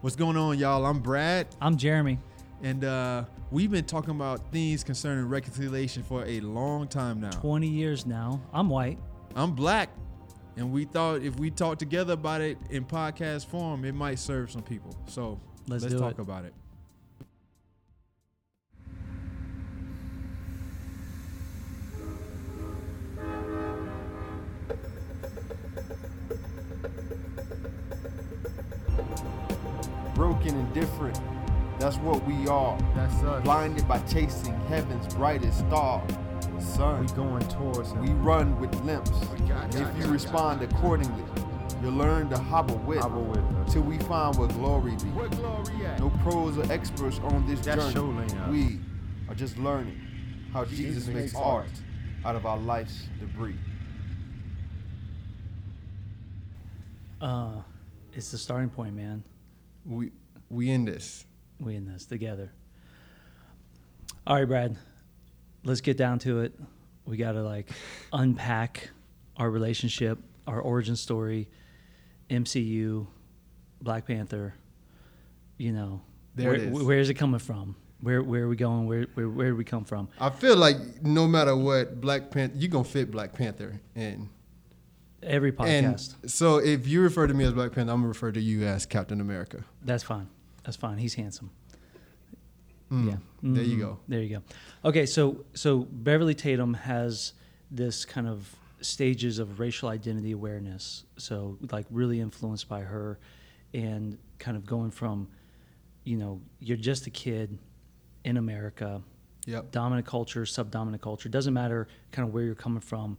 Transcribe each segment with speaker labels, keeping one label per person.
Speaker 1: What's going on, y'all? I'm Brad,
Speaker 2: I'm Jeremy.
Speaker 1: and uh, we've been talking about things concerning reconciliation for a long time now.
Speaker 2: 20 years now. I'm white.
Speaker 1: I'm black, and we thought if we talked together about it in podcast form, it might serve some people. So
Speaker 2: Let's
Speaker 1: let's talk
Speaker 2: it.
Speaker 1: about it.
Speaker 3: Different. That's what we are.
Speaker 4: That's us.
Speaker 3: Blinded by chasing heaven's brightest star. Sun.
Speaker 4: We going towards him.
Speaker 3: We run with limps.
Speaker 4: got-
Speaker 3: And
Speaker 4: got-
Speaker 3: if you
Speaker 4: got-
Speaker 3: respond accordingly, you'll learn to hobble with.
Speaker 4: Hobble with us.
Speaker 3: Till we find where glory be.
Speaker 4: Where glory at?
Speaker 3: No pros or experts on this
Speaker 4: That's
Speaker 3: journey.
Speaker 4: show.
Speaker 3: We are just learning how Jesus,
Speaker 4: Jesus
Speaker 3: makes
Speaker 4: makes
Speaker 3: art
Speaker 4: art.
Speaker 3: out of our life's debris.
Speaker 2: Uh, it's the starting point, man.
Speaker 1: We we in this.
Speaker 2: We in this together. All right, Brad. Let's get down to it. We got to like unpack our relationship, our origin story, MCU, Black Panther. You know,
Speaker 1: There
Speaker 2: where,
Speaker 1: it is.
Speaker 2: where's it coming from? Where where are we going? Where where where do we come from?
Speaker 1: I feel like no matter what, Black Panther, you gonna fit Black Panther in.
Speaker 2: Every podcast.
Speaker 1: And so if you refer to me as Black Panther, I'm gonna refer to you as Captain America.
Speaker 2: That's fine. That's fine. He's handsome.
Speaker 1: Mm,
Speaker 2: Yeah.
Speaker 1: There you go.
Speaker 2: There you go. Okay, so so Beverly Tatum has this kind of stages of racial identity awareness. So like really influenced by her and kind of going from you know, you're just a kid in America,
Speaker 1: Yep.
Speaker 2: dominant culture, subdominant culture, doesn't matter kind of where you're coming from.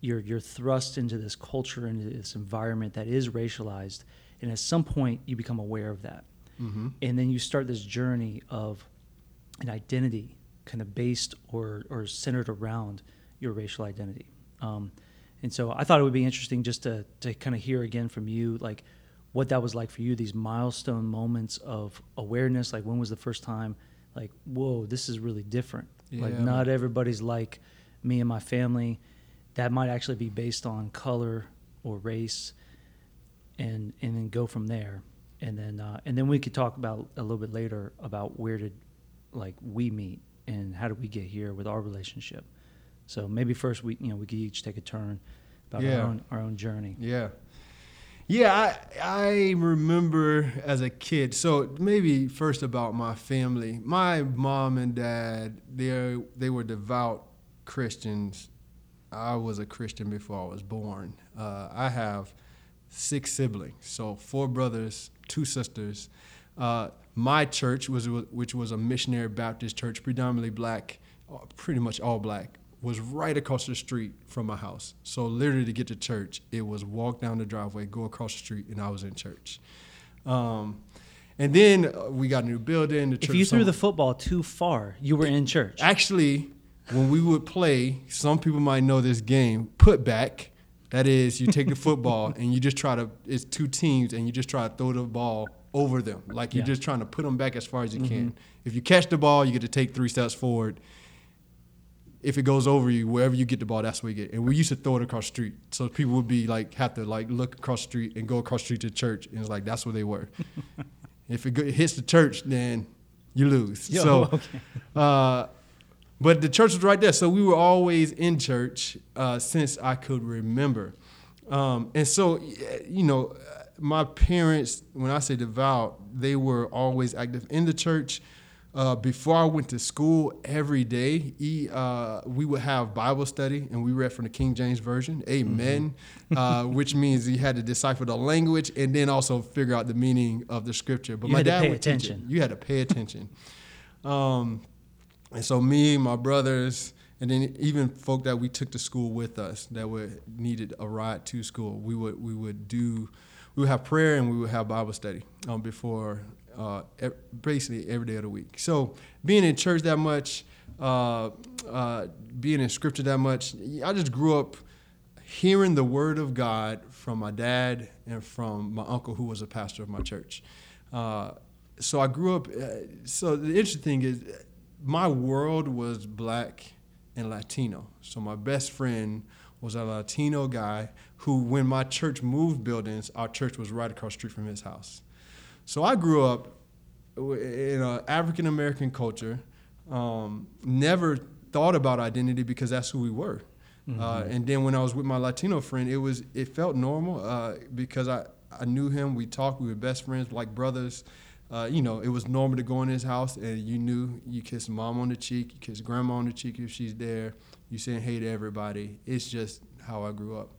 Speaker 2: You're you're thrust into this culture into this environment that is racialized and at some point you become aware of that
Speaker 1: Mm-hmm.
Speaker 2: and then you start this journey of an identity kind of based or, or centered around your racial identity. Um, and so i thought it would be interesting just to, to kind of hear again from you like what that was like for you these milestone moments of awareness like when was the first time like whoa this is really different. Like not everybody's like me and my family. That might actually be based on color or race and and then go from there and then uh, and then we could talk about a little bit later about where did like we meet and how did we get here with our relationship so maybe first we you know we could each take a turn about
Speaker 1: Yeah.
Speaker 2: our own our own journey
Speaker 1: Yeah. Yeah, I I remember as a kid. So maybe first about my family. My mom and dad, they they were devout Christians. I was a Christian before I was born. Uh, I have six siblings, so four brothers, two sisters. Uh, my church was which was a missionary Baptist church, predominantly black, uh, pretty much all black, was right across the street from my house. So literally to get to church, it was walk down the driveway, go across the street, and I was in church. Um, and then uh, we got a new building. The
Speaker 2: if you threw the football too far you were in church
Speaker 1: Actually, when we would play, some people might know this game, put back. That is, you take the football and you just try to, it's two teams and you just try to throw the ball over them. Like you're
Speaker 2: Yeah.
Speaker 1: just trying to put them back as far as you can. If you catch the ball, you get to take three steps forward. If it goes over you, wherever you get the ball, that's where you get. And we used to throw it across the street. So people would be like, have to like look across the street and go across the street to church. And it's like, that's where they were. if it, go, it hits the church, then you lose.
Speaker 2: Yo,
Speaker 1: so,
Speaker 2: okay.
Speaker 1: uh, but the church was right there, so we were always in church uh, since I could remember. Um, and so, you know, my parents, when I say devout, they were always active in the church. Uh, before I went to school, every day e- uh, we would have Bible study, and we read from the King James version, Amen, uh, which means you had to decipher the language and then also figure out the meaning of the scripture. But
Speaker 2: You
Speaker 1: my
Speaker 2: had to
Speaker 1: dad
Speaker 2: pay
Speaker 1: would teach it. You had to pay attention. Um, and so me, my brothers, and then even folk that we took to school with us that would needed a ride to school, we would we would do we would have prayer and we would have Bible study um, before uh, basically every day of the week. So being in church that much, uh, uh, being in scripture that much, I just grew up hearing the word of God from my dad and from my uncle who was a pastor of my church. Uh, so I grew up. Uh, so the interesting thing is, my world was black and Latino. So my best friend was a Latino guy who, when my church moved buildings, our church was right across the street from his house. So I grew up in an African American culture. Um, never thought about identity because that's who we were. Uh, and then when I was with my Latino friend, it was it felt normal uh, because I, I knew him. We talked. We were best friends, like brothers. Uh, you know, it was normal to go in his house and you knew you kiss mom on the cheek, you kiss grandma on the cheek if she's there. You saying hey to everybody. It's just how I grew up.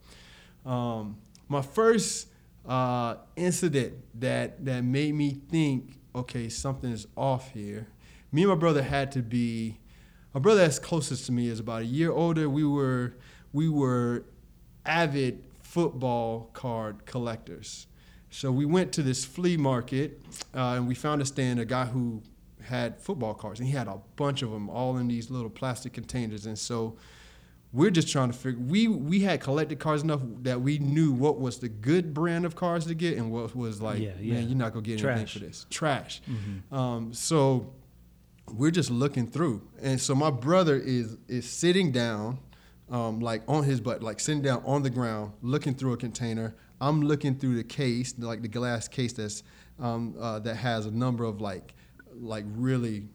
Speaker 1: Um, my first uh, incident that that made me think, okay, something is off here. Me and my brother had to be. My brother that's closest to me is about a year older. We were we were avid football card collectors. So we went to this flea market uh, and we found a stand, a guy who had football cards, and he had a bunch of them all in these little plastic containers. And so we're just trying to figure. We we had collected cards enough that we knew what was the good brand of cards to get and what was like,
Speaker 2: Yeah, yeah.
Speaker 1: man, you're not gonna get anything for this. Trash. Um, so we're just looking through, and so my brother is is sitting down, um, like on his butt, like sitting down on the ground, looking through a container. I'm looking through the case, like the glass case that's um, uh, that has a number of like like really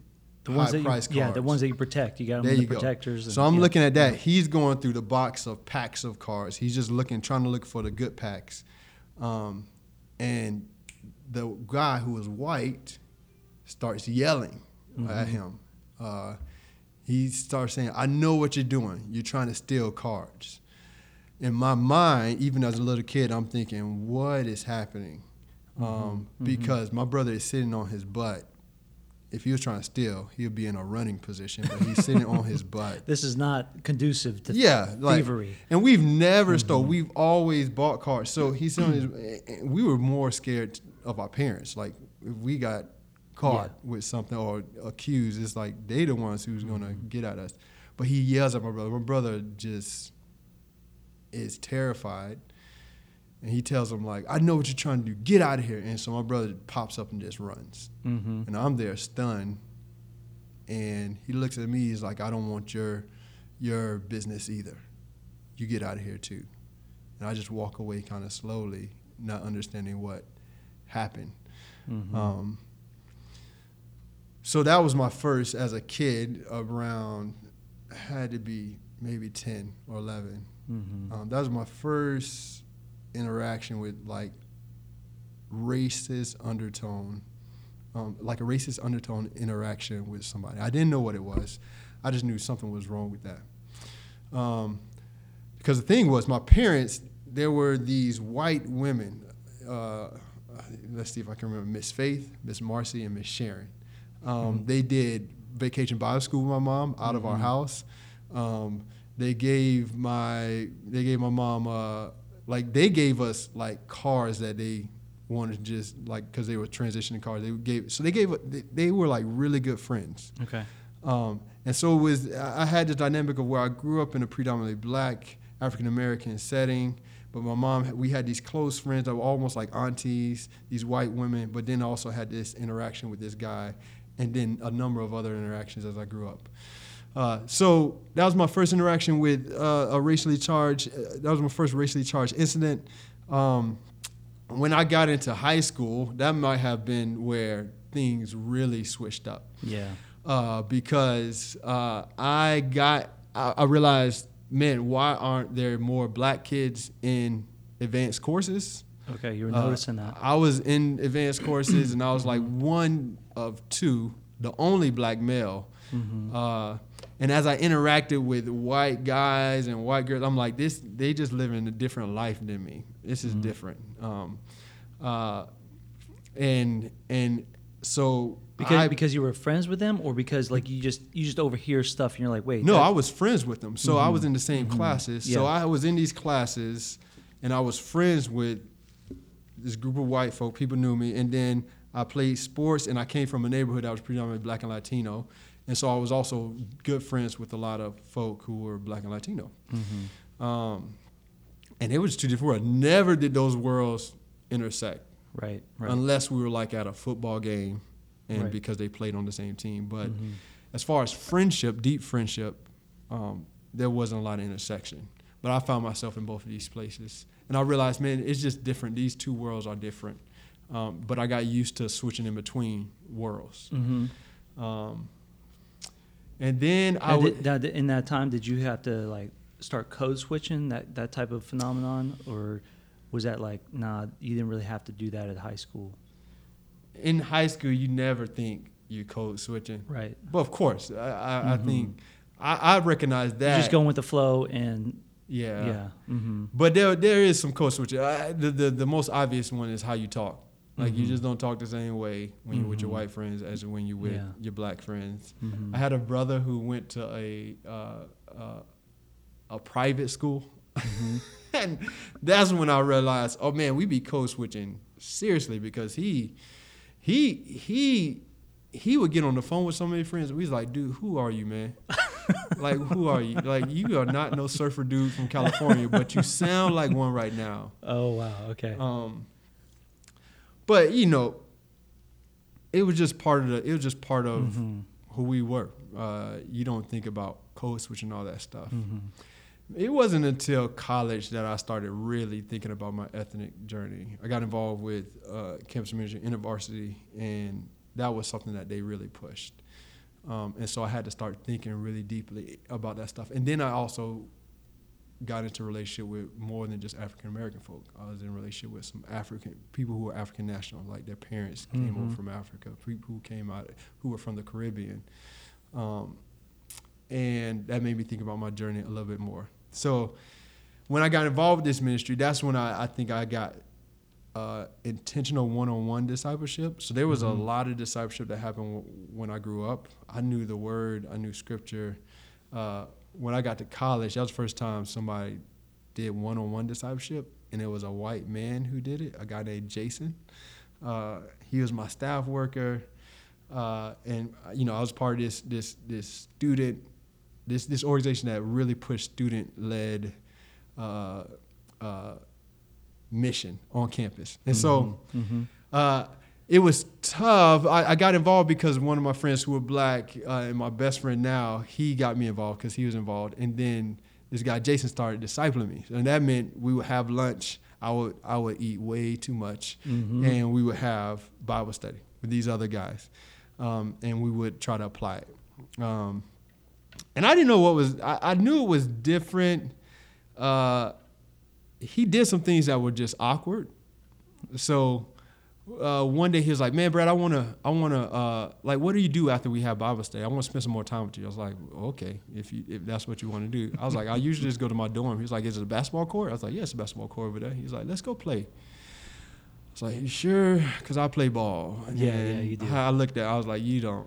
Speaker 2: The ones
Speaker 1: high
Speaker 2: that you,
Speaker 1: price cards.
Speaker 2: yeah, the ones that you protect. You got them the protectors. and-
Speaker 1: So I'm
Speaker 2: yeah.
Speaker 1: looking at that. He's going through the box of packs of cards. He's just looking, trying to look for the good packs. Um, and the guy who was white starts yelling at him. Uh, he starts saying, "I know what you're doing. You're trying to steal cards." In my mind, even as a little kid, I'm thinking, "What is happening?" Mm-hmm. Um, mm-hmm. Because my brother is sitting on his butt. If he was trying to steal, he'd be in a running position, but he's sitting on his butt.
Speaker 2: This is not conducive to
Speaker 1: Yeah, like,
Speaker 2: thievery.
Speaker 1: And we've never stole. Mm-hmm. We've always bought cars. So he's on his. Eh, eh, we were more scared of our parents. Like if we got caught with something or accused, it's like they the ones who's gonna get at us. But he yells at my brother. My brother just is terrified. And he tells him like, "I know what you're trying to do. Get out of here!" And so my brother pops up and just runs.
Speaker 2: Mm-hmm.
Speaker 1: And I'm there stunned. And he looks at me. He's like, "I don't want your your business either. You get out of here too." And I just walk away kind of slowly, not understanding what happened.
Speaker 2: Mm-hmm.
Speaker 1: Um, so that was my first as a kid. Around had to be maybe ten or 11
Speaker 2: Mm-hmm.
Speaker 1: um, that was my first interaction with like racist undertone, um, like a racist undertone interaction with somebody. I didn't know what it was. I just knew something was wrong with that. Um, because the thing was, my parents, there were these white women. Uh, let's see if I can remember Miss Faith, Miss Marcy, and Miss Sharon. Um, They did vacation Bible school with my mom out of our house. Um, they gave my they gave my mom uh, like they gave us like cars that they wanted to just like because they were transitioning cars. They gave so they gave they, they were like really good friends.
Speaker 2: Okay.
Speaker 1: Um, and so it was, I I had this dynamic of where I grew up in a predominantly black African American setting, but my mom, we had these close friends that were almost like aunties, these white women, but then also had this interaction with this guy, and then a number of other interactions as I grew up. Uh, so that was my first interaction with uh, a racially charged, uh, that was my first racially charged incident. Um, when I got into high school, that might have been where things really switched up
Speaker 2: Yeah.
Speaker 1: uh, because uh, I got I, I realized, man, why aren't there more black kids in advanced courses?
Speaker 2: Okay. You were
Speaker 1: Uh,
Speaker 2: noticing that.
Speaker 1: I was in advanced courses, and I was like one of two, the only black male.
Speaker 2: Mm-hmm.
Speaker 1: Uh, and as I interacted with white guys and white girls, I'm like, this, they just live in a different life than me. This is different. Um, uh, and and so
Speaker 2: Because
Speaker 1: I,
Speaker 2: because you were friends with them, or because like you just you just overhear stuff and you're like, wait.
Speaker 1: No, I was friends with them. So I was in the same classes. So I was in these classes and I was friends with this group of white folk. People knew me. And then I played sports and I came from a neighborhood that was predominantly black and Latino. And so I was also good friends with a lot of folk who were black and Latino.
Speaker 2: Mm-hmm.
Speaker 1: Um, and it was two different worlds. Never did those worlds intersect
Speaker 2: right. Right.
Speaker 1: unless we were like at a football game and
Speaker 2: Right.
Speaker 1: because they played on the same team. But
Speaker 2: Mhm.
Speaker 1: as far as friendship, deep friendship, um, there wasn't a lot of intersection. But I found myself in both of these places, and I realized, man, it's just different. These two worlds are different. um, but I got used to switching in between worlds.
Speaker 2: Mm-hmm.
Speaker 1: Um, and then I would.
Speaker 2: did, now, in that time, did you have to like start code switching that that type of phenomenon, or was that like nah? You didn't really have to do that at high school,
Speaker 1: in high school, you never think you're code switching,
Speaker 2: right?
Speaker 1: but of course, I, I, I
Speaker 2: Mhm.
Speaker 1: think I, I recognize that.
Speaker 2: You're just going with the flow, and
Speaker 1: yeah.
Speaker 2: yeah, mm-hmm.
Speaker 1: But there, there is some code switching. I, the, the the most obvious one is how you talk. Like you
Speaker 2: Mhm.
Speaker 1: just don't talk the same way when you're with your
Speaker 2: Mhm.
Speaker 1: white friends as when you're with
Speaker 2: Yeah.
Speaker 1: your black friends.
Speaker 2: Mm-hmm.
Speaker 1: I had a brother who went to a uh, uh, a private school,
Speaker 2: Mm-hmm.
Speaker 1: and that's when I realized, oh man, we be code switching seriously because he he he he would get on the phone with so many friends. We was like, dude, who are you, man? like, who are you? Like, you are not no surfer dude from California, but you sound like one right now.
Speaker 2: oh wow, okay,
Speaker 1: Um, but you know, it was just part of the. It was just part of
Speaker 2: Mhm.
Speaker 1: who we were. Uh, you don't think about code switching all that stuff.
Speaker 2: Mhm.
Speaker 1: It wasn't until college that I started really thinking about my ethnic journey. I got involved with uh, campus ministry, InterVarsity, and that was something that they really pushed. Um, and so I had to start thinking really deeply about that stuff. And then I also got into a relationship with more than just African American folk. I was in a relationship with some African people who were African national, like their parents came over
Speaker 2: Mhm.
Speaker 1: from Africa, people who came out, who were from the Caribbean. Um, and that made me think about my journey a little bit more. So when I got involved with this ministry, that's when I, I think I got uh, intentional one-on-one discipleship. So there was
Speaker 2: Mhm.
Speaker 1: a lot of discipleship that happened w- when I grew up. I knew the word, I knew scripture. Uh, when I got to college, that was the first time somebody did one-on-one discipleship, and it was a white man who did it, a guy named Jason. Uh, he was my staff worker, uh, and uh, you know I was part of this this this student this this organization that really pushed student-led uh, uh, mission on campus, and so
Speaker 2: Mhm.
Speaker 1: uh, it was tough. I, I got involved because one of my friends who were black uh, and my best friend now, he got me involved because he was involved. And then this guy Jason started discipling me, and that meant we would have lunch. I would I would eat way too much,
Speaker 2: Mhm.
Speaker 1: and we would have Bible study with these other guys, um, and we would try to apply it. Um, and I didn't know what was. I, I knew it was different. Uh, he did some things that were just awkward. So uh, one day he was like, "Man, Brad, I wanna, I wanna, uh, like, what do you do after we have Bible study? I want to spend some more time with you." I was like, "Okay, if you, if that's what you want to do." I was like, "I usually just go to my dorm." He was like, "Is it a basketball court?" I was like, "Yeah, it's a basketball court over there." He's like, "Let's go play." I was like, "You sure?" Because I play ball.
Speaker 2: Yeah, yeah, you do.
Speaker 1: I looked at, I was like, "You don't."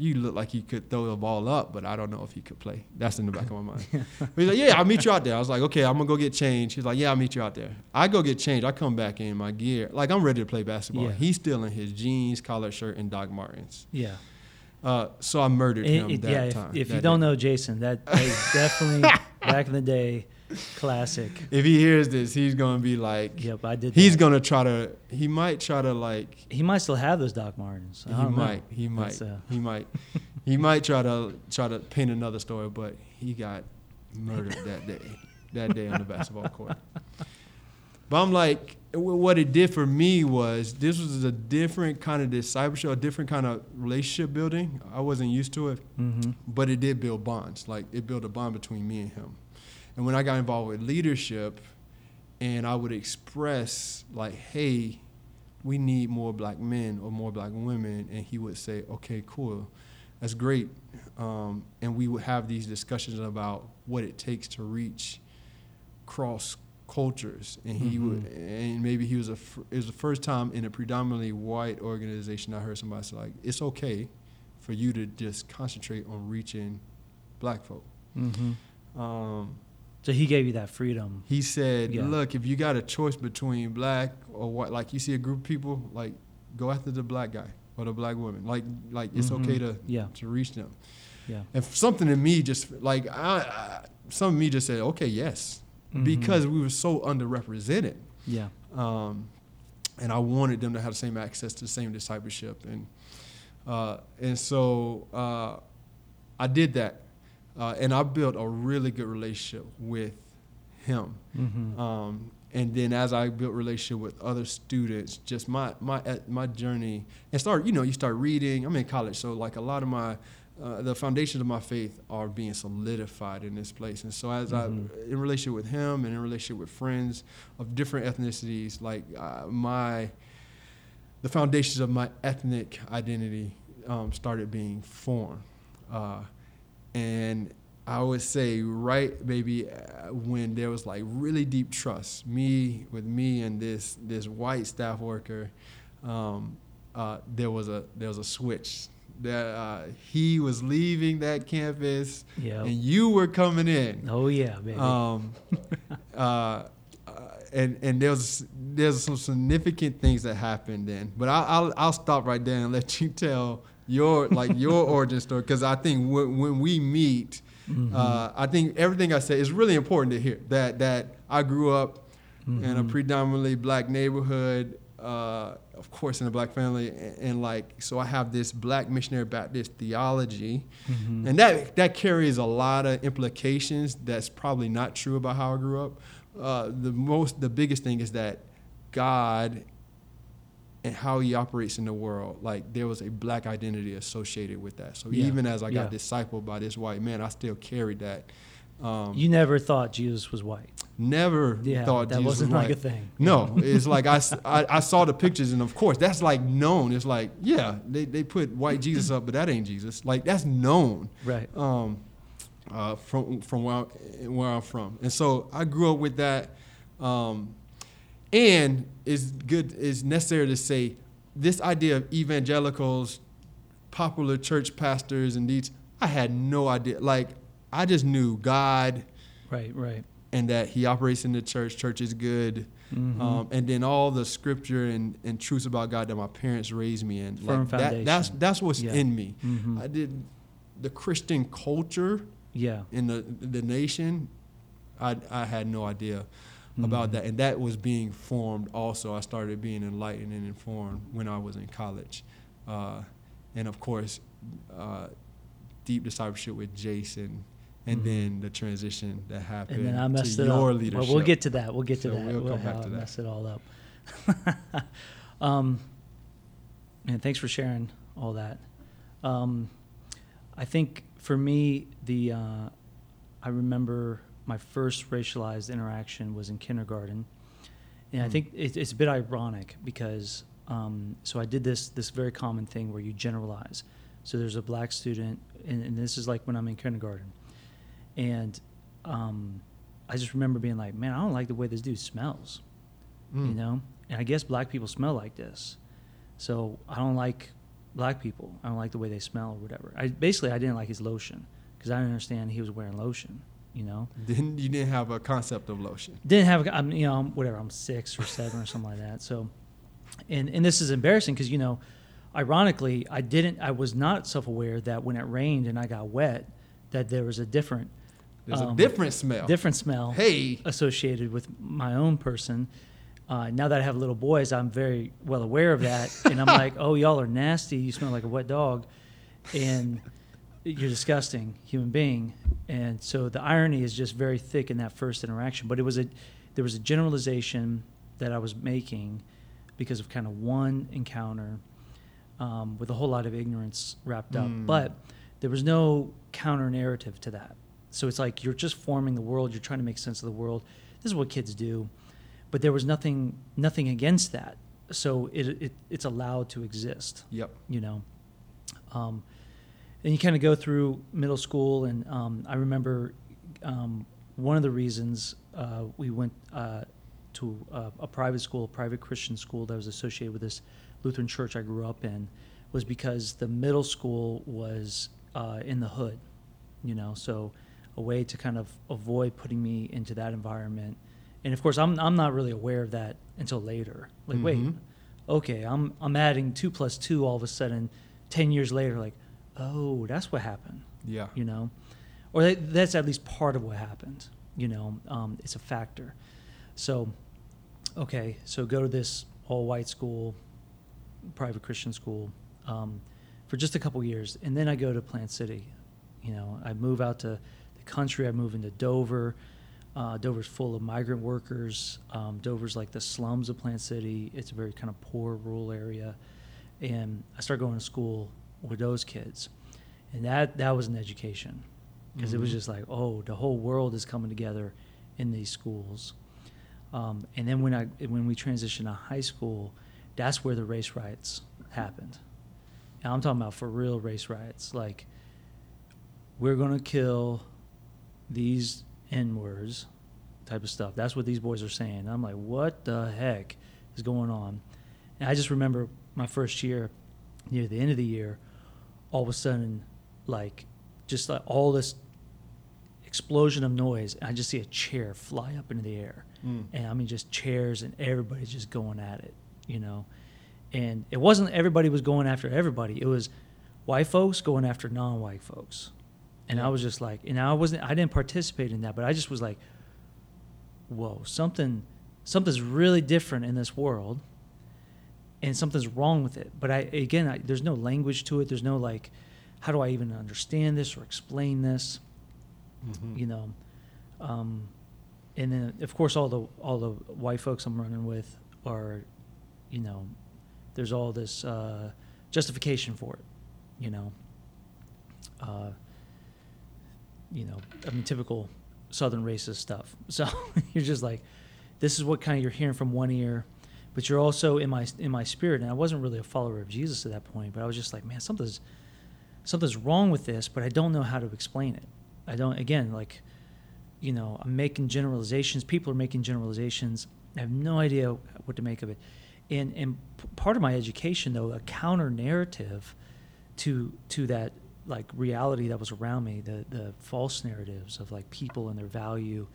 Speaker 1: You look like you could throw the ball up, but I don't know if you could play. That's in the back of my mind. But he's like, yeah, I'll meet you out there. I was like, okay, I'm gonna go get changed. He's like, yeah, I'll meet you out there. I go get changed. I come back in my gear, like I'm ready to play basketball.
Speaker 2: Yeah.
Speaker 1: He's still in his jeans, collared shirt, and Doc Martens.
Speaker 2: Yeah.
Speaker 1: Uh, so I murdered
Speaker 2: It-
Speaker 1: him
Speaker 2: it-
Speaker 1: that
Speaker 2: yeah, if,
Speaker 1: time.
Speaker 2: if
Speaker 1: that
Speaker 2: you don't know Jason, that definitely back in the day, classic.
Speaker 1: if he hears this, he's gonna be like,
Speaker 2: Yep, I did.
Speaker 1: he's
Speaker 2: that.
Speaker 1: gonna try to. He might try to like.
Speaker 2: He might still have those Doc Martens.
Speaker 1: He might. He might.
Speaker 2: Uh,
Speaker 1: He might. He might try to try to paint another story, but he got murdered that day. That day on the basketball court. But I'm like, what it did for me was this was a different kind of discipleship, a different kind of relationship building. I wasn't used to it,
Speaker 2: Mhm.
Speaker 1: but it did build bonds. Like it built a bond between me and him. And when I got involved with leadership, and I would express like, "Hey, we need more black men or more black women," and he would say, "Okay, cool, that's great," um, and we would have these discussions about what it takes to reach cross cultures, and he would, and maybe he was a, fir- it was the first time in a predominantly white organization I heard somebody say like, "It's okay for you to just concentrate on reaching black folk."
Speaker 2: Mhm.
Speaker 1: Um,
Speaker 2: So he gave you that freedom.
Speaker 1: he said,
Speaker 2: Yeah.
Speaker 1: "Look, if you got a choice between black or white, like you see a group of people, like go after the black guy or the black woman. Like, like it's
Speaker 2: Mhm.
Speaker 1: okay to
Speaker 2: Yeah.
Speaker 1: to reach them."
Speaker 2: Yeah.
Speaker 1: And something in me just like I, I some of me just said, "Okay, yes,"
Speaker 2: Mhm.
Speaker 1: because we were so underrepresented,
Speaker 2: Yeah.
Speaker 1: um, and I wanted them to have the same access to the same discipleship, and uh, and so uh, I did that, uh, and I built a really good relationship with him.
Speaker 2: Mhm.
Speaker 1: Um, and then as I built relationship with other students, just my my uh, my journey and start you know you start reading. I'm in college, so like a lot of my uh, the foundations of my faith are being solidified in this place. And so as
Speaker 2: Mhm.
Speaker 1: I in relationship with him and in relationship with friends of different ethnicities, like uh, my the foundations of my ethnic identity um, started being formed. Uh, and I would say right maybe uh, when there was like really deep trust, me with me and this this white staff worker, um, uh, there was a there was a switch that uh, he was leaving that campus
Speaker 2: Yeah.
Speaker 1: and you were coming in.
Speaker 2: Oh yeah, baby.
Speaker 1: Um, uh, uh, and and there's there's some significant things that happened then, but I'll I'll, I'll stop right there and let you tell your like your origin story because I think when, when we meet,
Speaker 2: Mhm.
Speaker 1: uh, I think everything I say is really important to hear. That that I grew up in a
Speaker 2: Mhm.
Speaker 1: predominantly black neighborhood, uh, of course in a black family, and, and like so I have this black missionary Baptist theology.
Speaker 2: Mhm.
Speaker 1: And that that carries a lot of implications that's probably not true about how I grew up. Uh, the most the biggest thing is that God and how he operates in the world, like there was a black identity associated with that. So
Speaker 2: Yeah.
Speaker 1: even as I got
Speaker 2: Yeah.
Speaker 1: discipled by this white man, I still carried that. Um,
Speaker 2: you never thought Jesus was white.
Speaker 1: never
Speaker 2: Yeah,
Speaker 1: thought
Speaker 2: that
Speaker 1: Jesus
Speaker 2: wasn't
Speaker 1: was
Speaker 2: like
Speaker 1: white.
Speaker 2: a thing.
Speaker 1: No, it's like I I saw the pictures, and of course, that's like known. It's like, yeah, they, they put white Jesus up, but that ain't Jesus. Like, that's known
Speaker 2: Right.
Speaker 1: um, uh, from, from where, I, where I'm from. And so I grew up with that. Um, and it's good, it's necessary to say this idea of evangelicals, popular church pastors, and these, I had no idea. Like, I just knew God
Speaker 2: Right. Right.
Speaker 1: and that He operates in the church, church is good.
Speaker 2: Mhm.
Speaker 1: Um, and then all the scripture and, and truths about God that my parents raised me in.
Speaker 2: Firm
Speaker 1: that, that's that's what's
Speaker 2: Yeah.
Speaker 1: in me.
Speaker 2: Mhm.
Speaker 1: I did the Christian culture
Speaker 2: yeah.
Speaker 1: in the the nation. I I had no idea about
Speaker 2: Mhm.
Speaker 1: that, and that was being formed. Also, I started being enlightened and informed when I was in college, uh, and of course, uh, deep discipleship with Jason. And
Speaker 2: Mhm.
Speaker 1: then the transition that happened
Speaker 2: And then I messed
Speaker 1: to
Speaker 2: it
Speaker 1: your
Speaker 2: up.
Speaker 1: leadership.
Speaker 2: Well, we'll get to that. We'll get to
Speaker 1: So
Speaker 2: that.
Speaker 1: we'll come back to that.
Speaker 2: messed it all up. um, and thanks for sharing all that. Um, I think for me, the uh, I remember my first racialized interaction was in kindergarten, and I
Speaker 1: Hmm.
Speaker 2: think it, it's a bit ironic because um, so I did this this very common thing where you generalize. So there's a black student, and, and this is like when I'm in kindergarten, and um, I just remember being like, man, I don't like the way this dude smells, you
Speaker 1: Mm.
Speaker 2: know. And I guess black people smell like this, so I don't like black people. I don't like the way they smell or whatever. I basically I didn't like his lotion because I didn't understand he was wearing lotion, you know.
Speaker 1: Didn't you didn't have a concept of lotion?
Speaker 2: Didn't have I'm you know I'm, whatever I'm six or seven or something like that. So, and and this is embarrassing because you know, ironically I didn't I was not self aware that when it rained and I got wet that there was a different
Speaker 1: There's a
Speaker 2: Um,
Speaker 1: different smell.
Speaker 2: different smell
Speaker 1: Hey,
Speaker 2: associated with my own person. Uh, now that I have little boys, I'm very well aware of that, and I'm like, "Oh, y'all are nasty. You smell like a wet dog, and you're disgusting, human being." And so the irony is just very thick in that first interaction. But it was a there was a generalization that I was making because of kind of one encounter um, with a whole lot of ignorance wrapped up.
Speaker 1: Mm.
Speaker 2: But there was no counter narrative to that. So it's like you're just forming the world. You're trying to make sense of the world. This is what kids do, but there was nothing nothing against that. So it, it it's allowed to exist.
Speaker 1: yep.
Speaker 2: You know, um, and you kind of go through middle school, and um, I remember um, one of the reasons uh, we went uh, to a, a private school, a private Christian school that was associated with this Lutheran church I grew up in, was because the middle school was uh, in the hood, you know, so a way to kind of avoid putting me into that environment. And of course, I'm I'm not really aware of that until later. Like, wait,
Speaker 1: Mhm.
Speaker 2: okay, I'm I'm adding two plus two all of a sudden, ten years later, like, oh, that's what happened
Speaker 1: Yeah.
Speaker 2: you know, or that, that's at least part of what happened. You know, um, it's a factor. So, okay, so go to this all-white school, private Christian school, um, for just a couple years, and then I go to Plant City. You know, I move out to the country. I move into Dover. Uh, Dover's full of migrant workers. Um, Dover's like the slums of Plant City. It's a very kind of poor rural area, and I start going to school with those kids, and that that was an education because it was
Speaker 1: Mhm.
Speaker 2: just like, oh, the whole world is coming together in these schools. Um, and then when I when we transitioned to high school, that's where the race riots happened. And I'm talking about for real race riots, like we're gonna kill these N words type of stuff. That's what these boys are saying. I'm like, what the heck is going on? And I just remember my first year, near the end of the year, all of a sudden, like, just like all this explosion of noise. And I just see a chair fly up into the air.
Speaker 1: Mm.
Speaker 2: And I mean, just chairs and everybody's just going at it, you know? And it wasn't everybody was going after everybody. It was white folks going after non-white folks. And I was just like, and I wasn't, I didn't participate in that, but I just was like, whoa, something, something's really different in this world, and something's wrong with it. But I, again, I, there's no language to it. There's no like, how do I even understand this or explain this?
Speaker 1: Mhm.
Speaker 2: You know, um, and then of course all the all the white folks I'm running with are, you know, there's all this uh, justification for it. You know. Uh, you know, I mean, typical Southern racist stuff. So you're just like, this is what kind of you're hearing from one ear, but you're also in my in my spirit. And I wasn't really a follower of Jesus at that point, but I was just like, man, something's something's wrong with this, but I don't know how to explain it. I don't. Again, like, you know, I'm making generalizations. People are making generalizations. I have no idea what to make of it. And and part of my education, though, a counter narrative to to that like reality that was around me, the the false narratives of like people and their value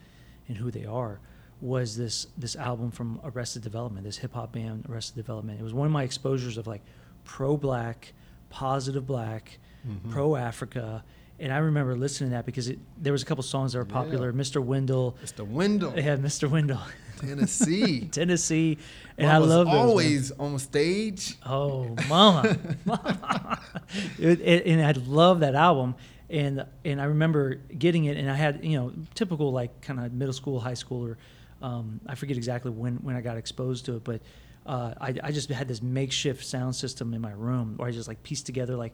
Speaker 2: and who they are, was this this album from Arrested Development, this hip hop band Arrested Development. It was one of my exposures of like pro black, positive black,
Speaker 1: Mhm.
Speaker 2: pro Africa. And I remember listening to that because it, there was a couple songs that were popular.
Speaker 1: Yeah.
Speaker 2: Mr.
Speaker 1: Wendal, window.
Speaker 2: they had Mr. Wendal,
Speaker 1: Tennessee.
Speaker 2: Tennessee, and
Speaker 1: Mama's
Speaker 2: I love
Speaker 1: always on stage.
Speaker 2: Oh, mama, mama. It, it, and I love that album, and and I remember getting it, and I had you know typical like kind of middle school, high schooler. Um, I forget exactly when when I got exposed to it, but. Uh, I, I just had this makeshift sound system in my room where I just like pieced together like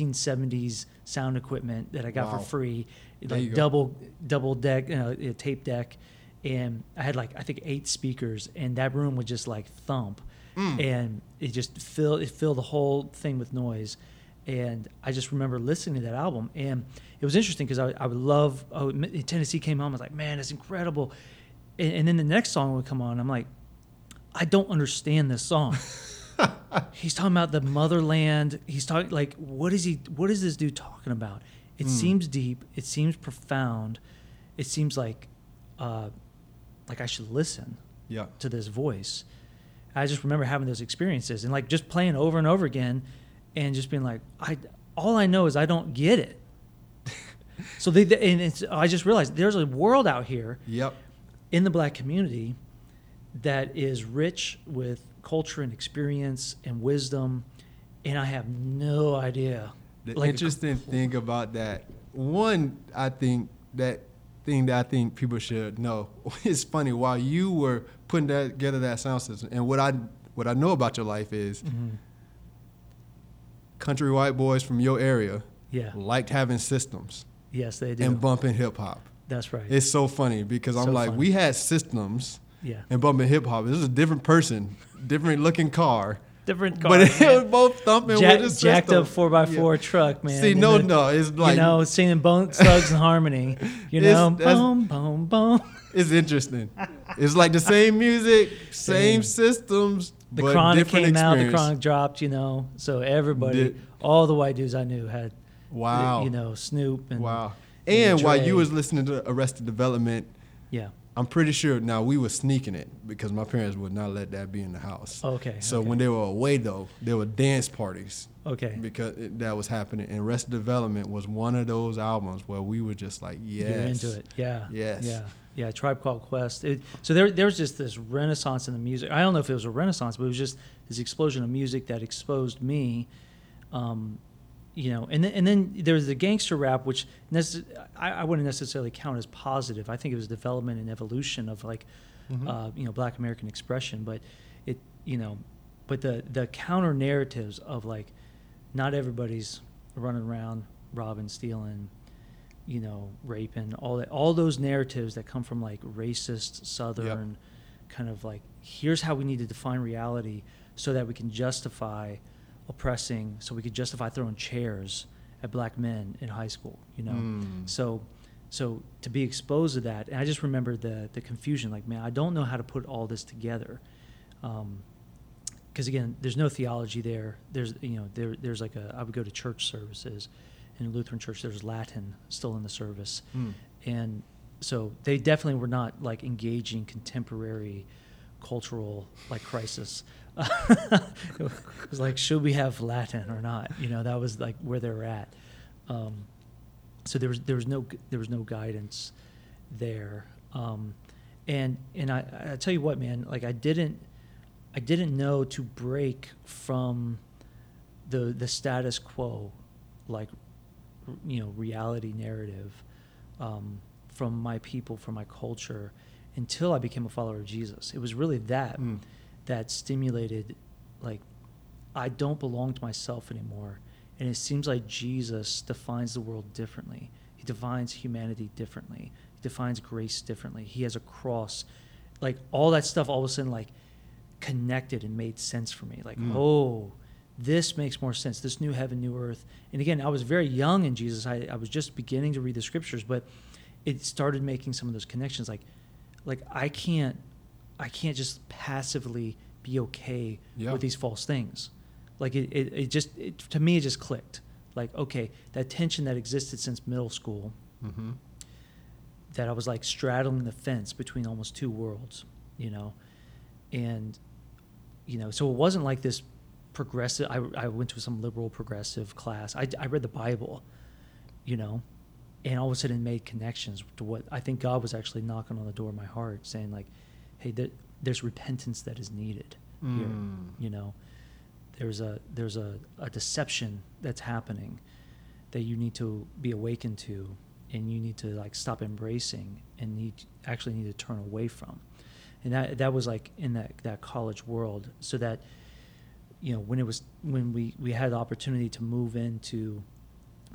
Speaker 2: 1970s sound equipment that I got
Speaker 1: Wow.
Speaker 2: for free, like
Speaker 1: go.
Speaker 2: double double deck, you know, a tape deck, and I had like I think eight speakers, and that room would just like thump,
Speaker 1: Mm.
Speaker 2: and it just filled it filled the whole thing with noise, and I just remember listening to that album, and it was interesting because I, I would love oh Tennessee came home. I was like man it's incredible, and, and then the next song would come on, I'm like I don't understand this song. He's talking about the motherland. He's talking like what is he what is this dude talking about? It
Speaker 1: Hmm.
Speaker 2: seems deep, it seems profound. It seems like uh like I should listen
Speaker 1: Yeah.
Speaker 2: to this voice. I just remember having those experiences and like just playing over and over again and just being like I all I know is I don't get it. so they they- and it's, I just realized there's a world out here
Speaker 1: Yep.
Speaker 2: In the black community that is rich with culture and experience and wisdom, and I have no idea.
Speaker 1: The
Speaker 2: Like a
Speaker 1: interesting thing about that, one, I think that thing that I think people should know. It's funny while you were putting that together that sound system, and what I what I know about your life is
Speaker 2: Mhm.
Speaker 1: country white boys from your area
Speaker 2: Yeah.
Speaker 1: liked having systems
Speaker 2: Yes, they do.
Speaker 1: and bumping hip hop.
Speaker 2: That's right.
Speaker 1: It's so funny because I'm
Speaker 2: So
Speaker 1: like,
Speaker 2: funny.
Speaker 1: we had systems
Speaker 2: yeah.
Speaker 1: and bumping hip hop. This is a different person, different looking car,
Speaker 2: Different
Speaker 1: but
Speaker 2: car.
Speaker 1: it was both thumping
Speaker 2: Jack,
Speaker 1: with a
Speaker 2: jacked
Speaker 1: system.
Speaker 2: up four x four
Speaker 1: Yeah.
Speaker 2: truck, man.
Speaker 1: See,
Speaker 2: and
Speaker 1: no,
Speaker 2: the-
Speaker 1: no, it's like
Speaker 2: you know, singing Bone Thugs and Harmony. You know, boom, boom, boom.
Speaker 1: It's interesting. It's like the same music,
Speaker 2: Same.
Speaker 1: same systems,
Speaker 2: The
Speaker 1: but
Speaker 2: Chronic
Speaker 1: different
Speaker 2: came out. The
Speaker 1: experience.
Speaker 2: Chronic dropped. You know, so everybody,
Speaker 1: Did-
Speaker 2: all the white dudes I knew had,
Speaker 1: Wow.
Speaker 2: you know, Snoop and
Speaker 1: wow.
Speaker 2: And
Speaker 1: while you was listening to Arrested Development,
Speaker 2: yeah.
Speaker 1: I'm pretty sure now we were sneaking it because my parents would not let that be in the house.
Speaker 2: Okay.
Speaker 1: So
Speaker 2: okay,
Speaker 1: when they were away though, there were dance parties
Speaker 2: okay,
Speaker 1: because it, that was happening. And Arrested Development was one of those albums where we were just like, yes,
Speaker 2: you're into it. Yeah.
Speaker 1: Yes.
Speaker 2: Yeah. Yeah. Tribe Called Quest. It, so there, there was just this renaissance in the music. I don't know if it was a renaissance, but it was just this explosion of music that exposed me, um, you know, and then, and then there's the gangster rap, which necess- I, I wouldn't necessarily count as positive. I think it was development and evolution of like,
Speaker 1: Mhm.
Speaker 2: uh, you know, Black American expression. But it, you know, but the the counter narratives of like, not everybody's running around robbing, stealing, you know, raping, all that, all those narratives that come from like racist Southern, kind of like, here's how we need to define reality so that we can justify oppressing, so we could justify throwing chairs at black men in high school, you know.
Speaker 1: Mm.
Speaker 2: So, so to be exposed to that, and I just remember the the confusion. Like, man, I don't know how to put all this together. Um, because again, there's no theology there. There's you know there there's like a I would go to church services, in Lutheran church there's Latin still in the service,
Speaker 1: Mm.
Speaker 2: and so they definitely were not like engaging contemporary cultural like crisis. it was like should we have Latin or not? You know that was like where they were at. Um, so there was there was no there was no guidance there, um, and and I I tell you what, man, like I didn't I didn't know to break from the the status quo, like you know reality narrative, um, from my people, from my culture, until I became a follower of Jesus. It was really that
Speaker 1: Mm.
Speaker 2: That stimulated, like, I don't belong to myself anymore, and it seems like Jesus defines the world differently. He defines humanity differently. He defines grace differently. He has a cross, like all that stuff. All of a sudden, like connected and made sense for me. Like,
Speaker 1: Mm.
Speaker 2: oh, this makes more sense. This new heaven, new earth. And again, I was very young in Jesus. I, I was just beginning to read the scriptures, but it started making some of those connections. Like, like I can't, I can't just passively be okay
Speaker 1: Yeah.
Speaker 2: with these false things. Like it, it, it just it, to me, it just clicked. Like, okay, that tension that existed since middle school,
Speaker 1: Mm-hmm.
Speaker 2: that I was like straddling the fence between almost two worlds, you know, and you know, so it wasn't like this progressive. I, I went to some liberal progressive class. I, I read the Bible, you know, and all of a sudden made connections to what I think God was actually knocking on the door of my heart, saying like, "Hey, there, there's repentance that is needed here."
Speaker 1: Mm.
Speaker 2: You know, there's a there's a, a deception that's happening that you need to be awakened to, and you need to like stop embracing and need actually need to turn away from, and that that was like in that that college world, so that you know when it was when we we had the opportunity to move into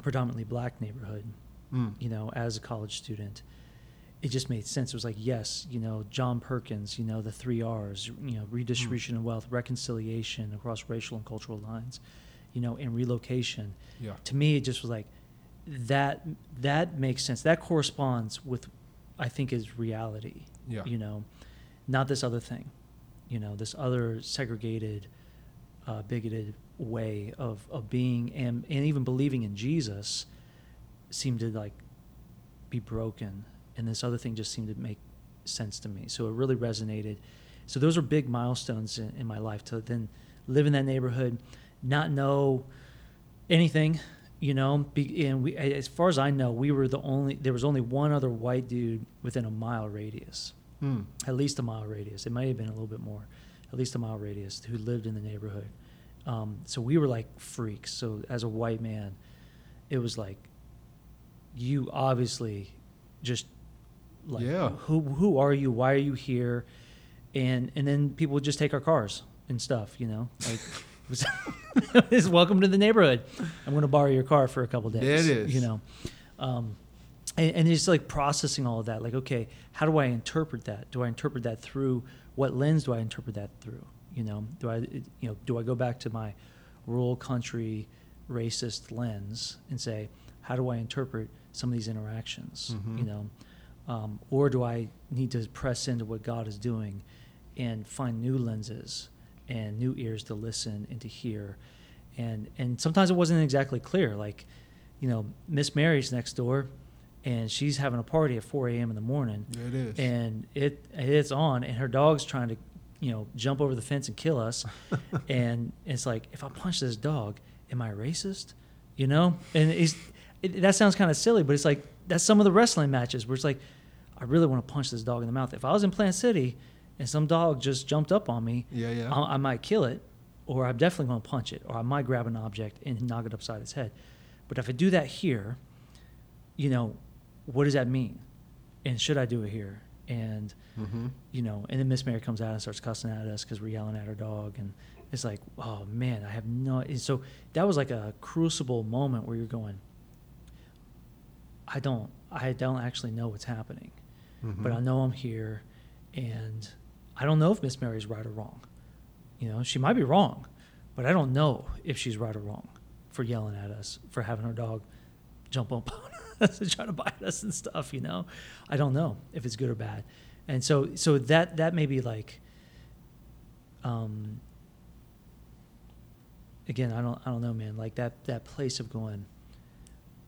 Speaker 2: predominantly black neighborhood
Speaker 1: Mm.
Speaker 2: you know, as a college student, it just made sense. It was like, yes, you know, John Perkins, you know, the three R's, you know, redistribution of wealth, reconciliation across racial and cultural lines, you know, and relocation.
Speaker 1: Yeah.
Speaker 2: To me, it just was like that. That makes sense. That corresponds with, I think, is reality.
Speaker 1: Yeah.
Speaker 2: You know, not this other thing. You know, this other segregated, uh, bigoted way of of being and and even believing in Jesus seemed to like be broken and this other thing just seemed to make sense to me so it really resonated so those were big milestones in, in my life to then live in that neighborhood not know anything you know be, and we as far as i know we were the only there was only one other white dude within a mile radius
Speaker 1: Mm.
Speaker 2: at least a mile radius. It might have been a little bit more, at least a mile radius, who lived in the neighborhood. Um, so we were like freaks. So as a white man, it was like, you obviously just like,
Speaker 1: Yeah.
Speaker 2: who who are you? Why are you here? And and then people would just take our cars and stuff. You know, like. it was- it's welcome to the neighborhood. I'm going to borrow your car for a couple days.
Speaker 1: It is.
Speaker 2: You know, um, and, and it's like processing all of that like okay how do i interpret that do i interpret that through what lens do i interpret that through you know do i you know do i go back to my rural country racist lens and say how do i interpret some of these interactions
Speaker 1: Mhm.
Speaker 2: you know um, or do i need to press into what god is doing and find new lenses and new ears to listen and to hear? And and sometimes it wasn't exactly clear like you know miss mary's next door and she's having a party at 4 a.m in the morning.
Speaker 1: It is.
Speaker 2: and it it's on and her dog's trying to you know jump over the fence and kill us. And it's like if i punch this dog am i racist? You know? And it's it, that sounds kind of silly but it's like that's some of the wrestling matches where it's like i really want to punch this dog in the mouth if i was in plant city and some dog just jumped up on me
Speaker 1: yeah, yeah.
Speaker 2: I, I might kill it or I'm definitely going to punch it, or I might grab an object and knock it upside its head. But if I do that here, you know, what does that mean? And should I do it here? And
Speaker 1: Mm-hmm.
Speaker 2: you know, and then Miss Mary comes out and starts cussing at us because we're yelling at her dog, and it's like, oh man, I have no. and So that was like a crucible moment where you're going, I don't, I don't actually know what's happening,
Speaker 1: Mm-hmm.
Speaker 2: but I know I'm here, and I don't know if Miss Mary's right or wrong. You know, she might be wrong, but I don't know if she's right or wrong for yelling at us, for having her dog jump up on us and try to bite us and stuff. You know, I don't know if it's good or bad, and so so that that may be like, um, again, I don't I don't know, man. Like that that place of going,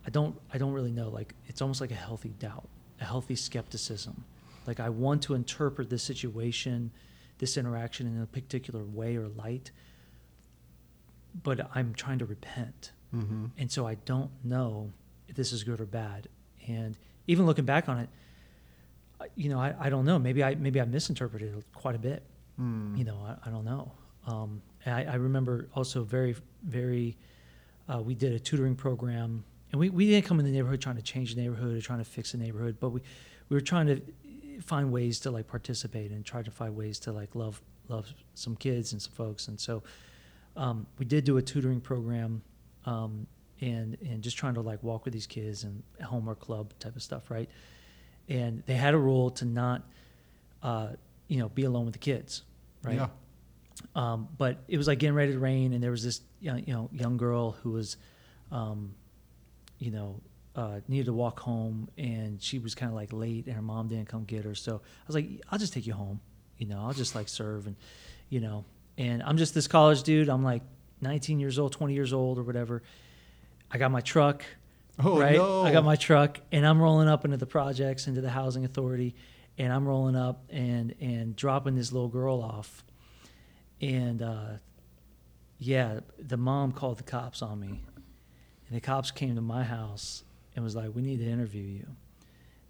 Speaker 2: I don't I don't really know. Like it's almost like a healthy doubt, a healthy skepticism. Like I want to interpret this situation, this interaction in a particular way or light, but I'm trying to repent.
Speaker 1: Mm-hmm.
Speaker 2: And so I don't know if this is good or bad. And even looking back on it, you know, I, I don't know. Maybe I maybe I misinterpreted it quite a bit.
Speaker 1: Mm.
Speaker 2: You know, I, I don't know. Um, I, I remember also very very. Uh, we did a tutoring program, and we, we didn't come in the neighborhood trying to change the neighborhood or trying to fix the neighborhood, but we we were trying to find ways to like participate and try to find ways to like love love some kids and some folks. And so um, we did do a tutoring program um, and and just trying to like walk with these kids and homework club type of stuff, right? And they had a rule to not, uh, you know, be alone with the kids, right?
Speaker 1: Yeah.
Speaker 2: Um, but it was like getting ready to rain, and there was this young, you know young girl who was, um, you know, uh, needed to walk home, and she was kind of like late, and her mom didn't come get her. So I was like, I'll just take you home, you know, I'll just like serve, and you know, and I'm just this college dude. I'm like 19 years old, 20 years old, or whatever. I got my truck,
Speaker 1: Oh
Speaker 2: right?
Speaker 1: no!
Speaker 2: I got my truck, and I'm rolling up into the projects, into the housing authority, and I'm rolling up and and dropping this little girl off, and uh, yeah, the mom called the cops on me, and the cops came to my house and was like, "We need to interview you,"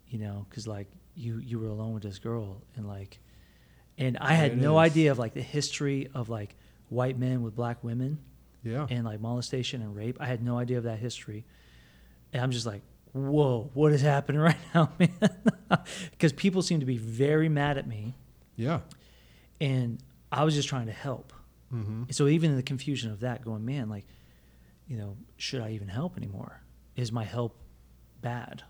Speaker 2: you know, because like you you were alone with this girl, and like, and I had
Speaker 1: it
Speaker 2: no
Speaker 1: is.
Speaker 2: idea of like the history of like white men with black women
Speaker 1: yeah.
Speaker 2: and like molestation and rape. I had no idea of that history. And I'm just like, whoa, what is happening right now, man? Because people seem to be very mad at me.
Speaker 1: yeah.
Speaker 2: And I was just trying to help.
Speaker 1: Mm-hmm.
Speaker 2: So even in the confusion of that, going, man, like, you know, should I even help anymore? Is my help bad?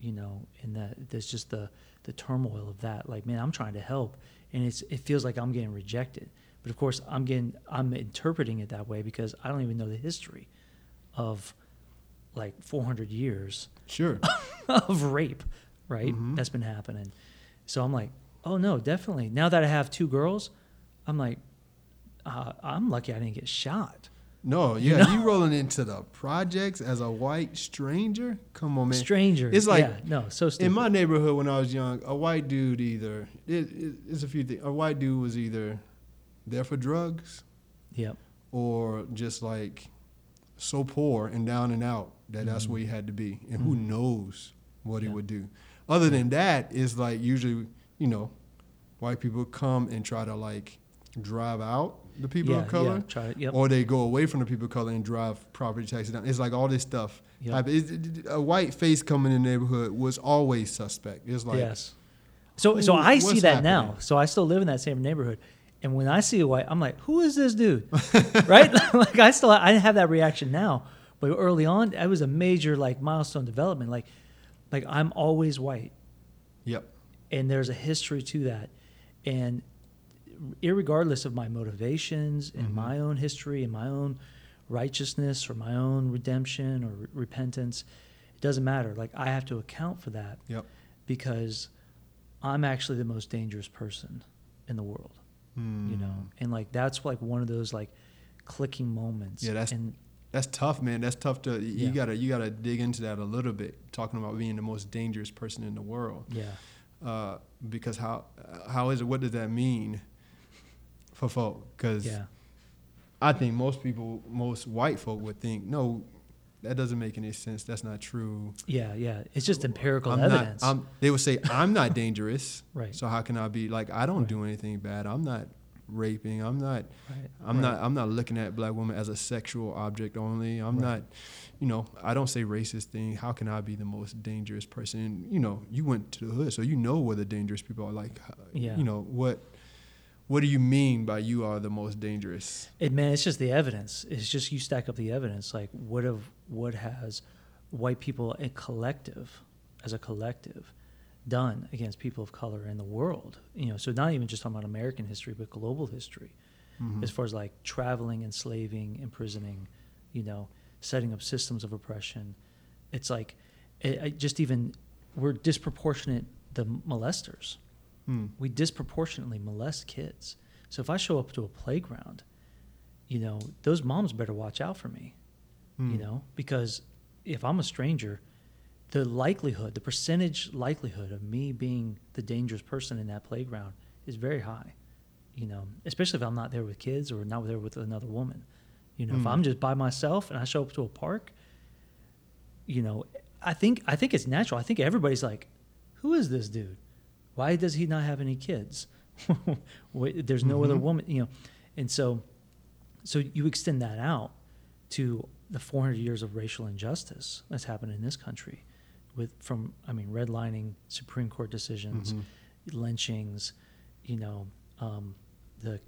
Speaker 2: You know, and that there's just the the turmoil of that. Like, man, I'm trying to help, and it's it feels like I'm getting rejected. But of course, I'm getting I'm interpreting it that way because I don't even know the history of like 400 years
Speaker 1: Sure.
Speaker 2: of rape, right?
Speaker 1: Mhm.
Speaker 2: That's been happening. So I'm like, oh no, definitely. Now that I have two girls, I'm like, uh, I'm lucky I didn't get shot.
Speaker 1: No,
Speaker 2: You
Speaker 1: yeah,
Speaker 2: know?
Speaker 1: you rolling into the projects as a white stranger? Come on, man.
Speaker 2: Stranger.
Speaker 1: It's like-
Speaker 2: yeah, no, so stupid.
Speaker 1: In my neighborhood when I was young, a white dude either it, it, it's a few things. A white dude was either there for drugs
Speaker 2: yep.
Speaker 1: or just like so poor and down and out that that's
Speaker 2: Mhm.
Speaker 1: where he had to be, and who
Speaker 2: Mhm.
Speaker 1: knows what he would do. Other than that, it's like usually you know, white people come and try to like drive out the people
Speaker 2: yeah,
Speaker 1: of color.
Speaker 2: Yeah, try yep.
Speaker 1: or they go away from the people of color and drive property taxes down. It's like all this stuff.
Speaker 2: Yep.
Speaker 1: it- it- a white face coming in the neighborhood was always suspect. It's like,
Speaker 2: yes. So so I see that now. So I still live in that same neighborhood. And when I see a white, I'm like, who is this dude? right? like I still I have that reaction now. But early on, it was a major like milestone development. Like like I'm always white.
Speaker 1: yep,
Speaker 2: and there's a history to that and irregardless of my motivations and
Speaker 1: Mhm.
Speaker 2: my own history and my own righteousness or my own redemption or re- repentance it doesn't matter like i have to account for that
Speaker 1: yep.
Speaker 2: because i'm actually the most dangerous person in the world you know and like that's like one of those like clicking moments
Speaker 1: Yeah, that's-
Speaker 2: and
Speaker 1: That's tough, man. That's tough to. You
Speaker 2: Yeah.
Speaker 1: gotta you gotta dig into that a little bit. Talking about being the most dangerous person in the world,
Speaker 2: yeah
Speaker 1: uh, because how how is it? What does that mean for folk? Because
Speaker 2: yeah
Speaker 1: I think most people, most white folk would think, no, that doesn't make any sense. That's not true.
Speaker 2: yeah yeah it's just empirical
Speaker 1: I'm
Speaker 2: evidence
Speaker 1: Not, I'm, they would say I'm not dangerous.
Speaker 2: Right.
Speaker 1: So how can I be like I don't do anything bad. I'm not. raping. I'm not.
Speaker 2: Right.
Speaker 1: I'm
Speaker 2: right.
Speaker 1: not. I'm not looking at black women as a sexual object only. I'm
Speaker 2: Right.
Speaker 1: not. You know, I don't say racist thing. How can I be the most dangerous person? You know, you went to the hood, so you know where the dangerous people are. Like,
Speaker 2: Yeah.
Speaker 1: you know what. What do you mean by you are the most dangerous?
Speaker 2: It man, it's just the evidence. It's just you stack up the evidence. Like what have what has white people a collective, as a collective, done against people of color in the world? You know, so not even just talking about American history, but global history,
Speaker 1: Mhm.
Speaker 2: as far as like traveling, enslaving, imprisoning, you know, setting up systems of oppression. It's like, it, I just even we're disproportionate the molesters
Speaker 1: Hmm.
Speaker 2: we disproportionately molest kids. So if I show up to a playground, you know, those moms better watch out for me,
Speaker 1: Hmm.
Speaker 2: you know, because if I'm a stranger, the likelihood, the percentage likelihood of me being the dangerous person in that playground is very high, you know, especially if I'm not there with kids or not there with another woman. You know, if
Speaker 1: Hmm.
Speaker 2: I'm just by myself and I show up to a park, you know, I think I think it's natural. I think everybody's like, "Who is this dude? Why does he not have any kids? There's no other
Speaker 1: Mhm.
Speaker 2: woman, you know." And so, so you extend that out to the 400 years of racial injustice that's happened in this country, with from I mean redlining, Supreme Court decisions,
Speaker 1: Mhm.
Speaker 2: lynchings, you know, um, the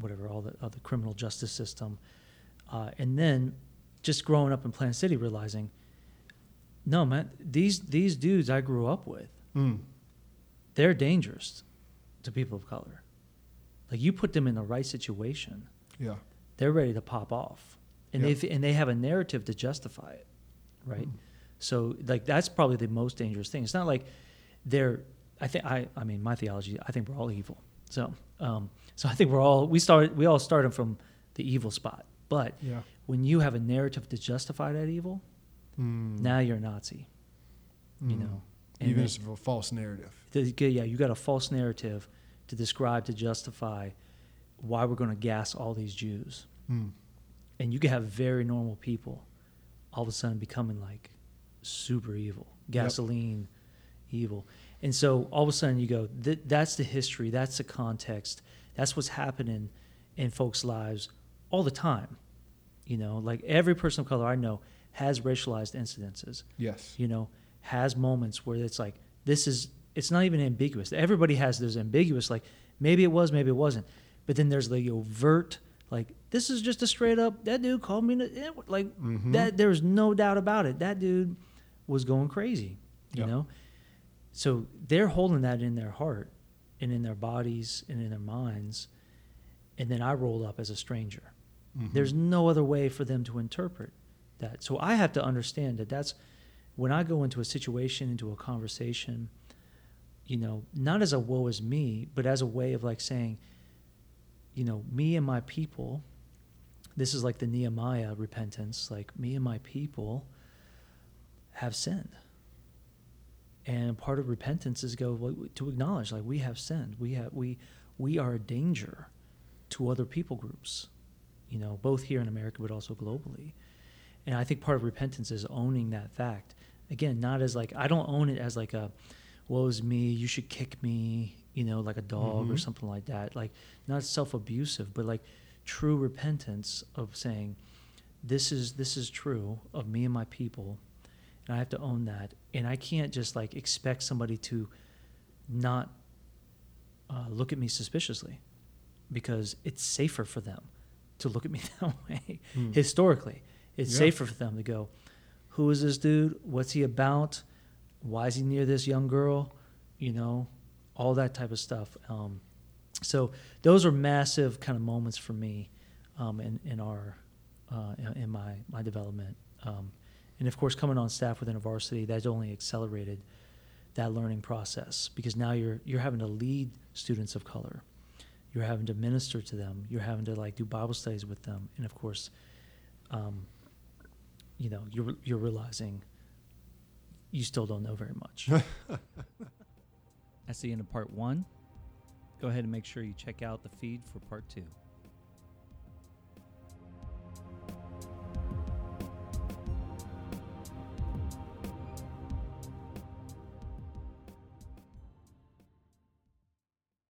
Speaker 2: whatever all the all the criminal justice system, uh, and then just growing up in Plant City, realizing, no man, these these dudes I grew up with,
Speaker 1: Hmm.
Speaker 2: They're dangerous to people of color. Like you put them in the right situation,
Speaker 1: Yeah.
Speaker 2: they're ready to pop off, and
Speaker 1: Yeah.
Speaker 2: they and they have a narrative to justify it, right?
Speaker 1: Mm.
Speaker 2: So like that's probably the most dangerous thing. It's not like they're. I think I. I mean, my theology. I think we're all evil. So um, so I think we're all we started. We all started from the evil spot. But
Speaker 1: Yeah.
Speaker 2: when you have a narrative to justify that evil,
Speaker 1: Hmm.
Speaker 2: now you're a Nazi. You
Speaker 1: Hmm.
Speaker 2: know, and
Speaker 1: Even if a false narrative.
Speaker 2: the- yeah, you got a false narrative to describe to justify why we're going to gas all these Jews,
Speaker 1: Hmm.
Speaker 2: and you can have very normal people all of a sudden becoming like super evil, gasoline evil, and so all of a sudden you go, Th- that's the history, that's the context, that's what's happening in folks' lives all the time. You know, like every person of color I know has racialized incidences
Speaker 1: Yes.
Speaker 2: you know, has moments where it's like this is it's not even ambiguous. Everybody has those ambiguous like maybe it was, maybe it wasn't. But then there's the overt like this is just a straight up that dude called me like
Speaker 1: Mhm.
Speaker 2: that there's no doubt about it. That dude was going crazy, you
Speaker 1: Yep.
Speaker 2: know? So they're holding that in their heart and in their bodies and in their minds. And then I roll up as a stranger.
Speaker 1: Mhm.
Speaker 2: There's no other way for them to interpret that. So I have to understand that that's when I go into a situation, into a conversation, you know, not as a woe is me, but as a way of like saying, you know, me and my people, this is like the Nehemiah repentance, like me and my people have sinned. And part of repentance is go to acknowledge like we have sinned. We have we we are a danger to other people groups, you know, both here in America but also globally. And I think part of repentance is owning that fact. Again, not as like I don't own it as like a woe is me, you should kick me, you know, like a dog or
Speaker 1: Mhm.
Speaker 2: something like that. Like not self abusive, but like true repentance of saying, This is this is true of me and my people and I have to own that. And I can't just like expect somebody to not uh, look at me suspiciously because it's safer for them to look at me that way.
Speaker 1: Hmm.
Speaker 2: Historically, it's
Speaker 1: Yeah.
Speaker 2: safer for them to go, "Who is this dude? What's he about? Why is he near this young girl?" You know, all that type of stuff. Um, so those are massive kind of moments for me um, in in our uh, in- my my development. Um, and of course, coming on staff with InterVarsity, that's only accelerated that learning process because now you're you're having to lead students of color, you're having to minister to them, you're having to like do Bible studies with them, and of course, um, you know, you're you're realizing you still don't know very much. That's the end of part one. Go ahead and make sure you check out the feed for part two.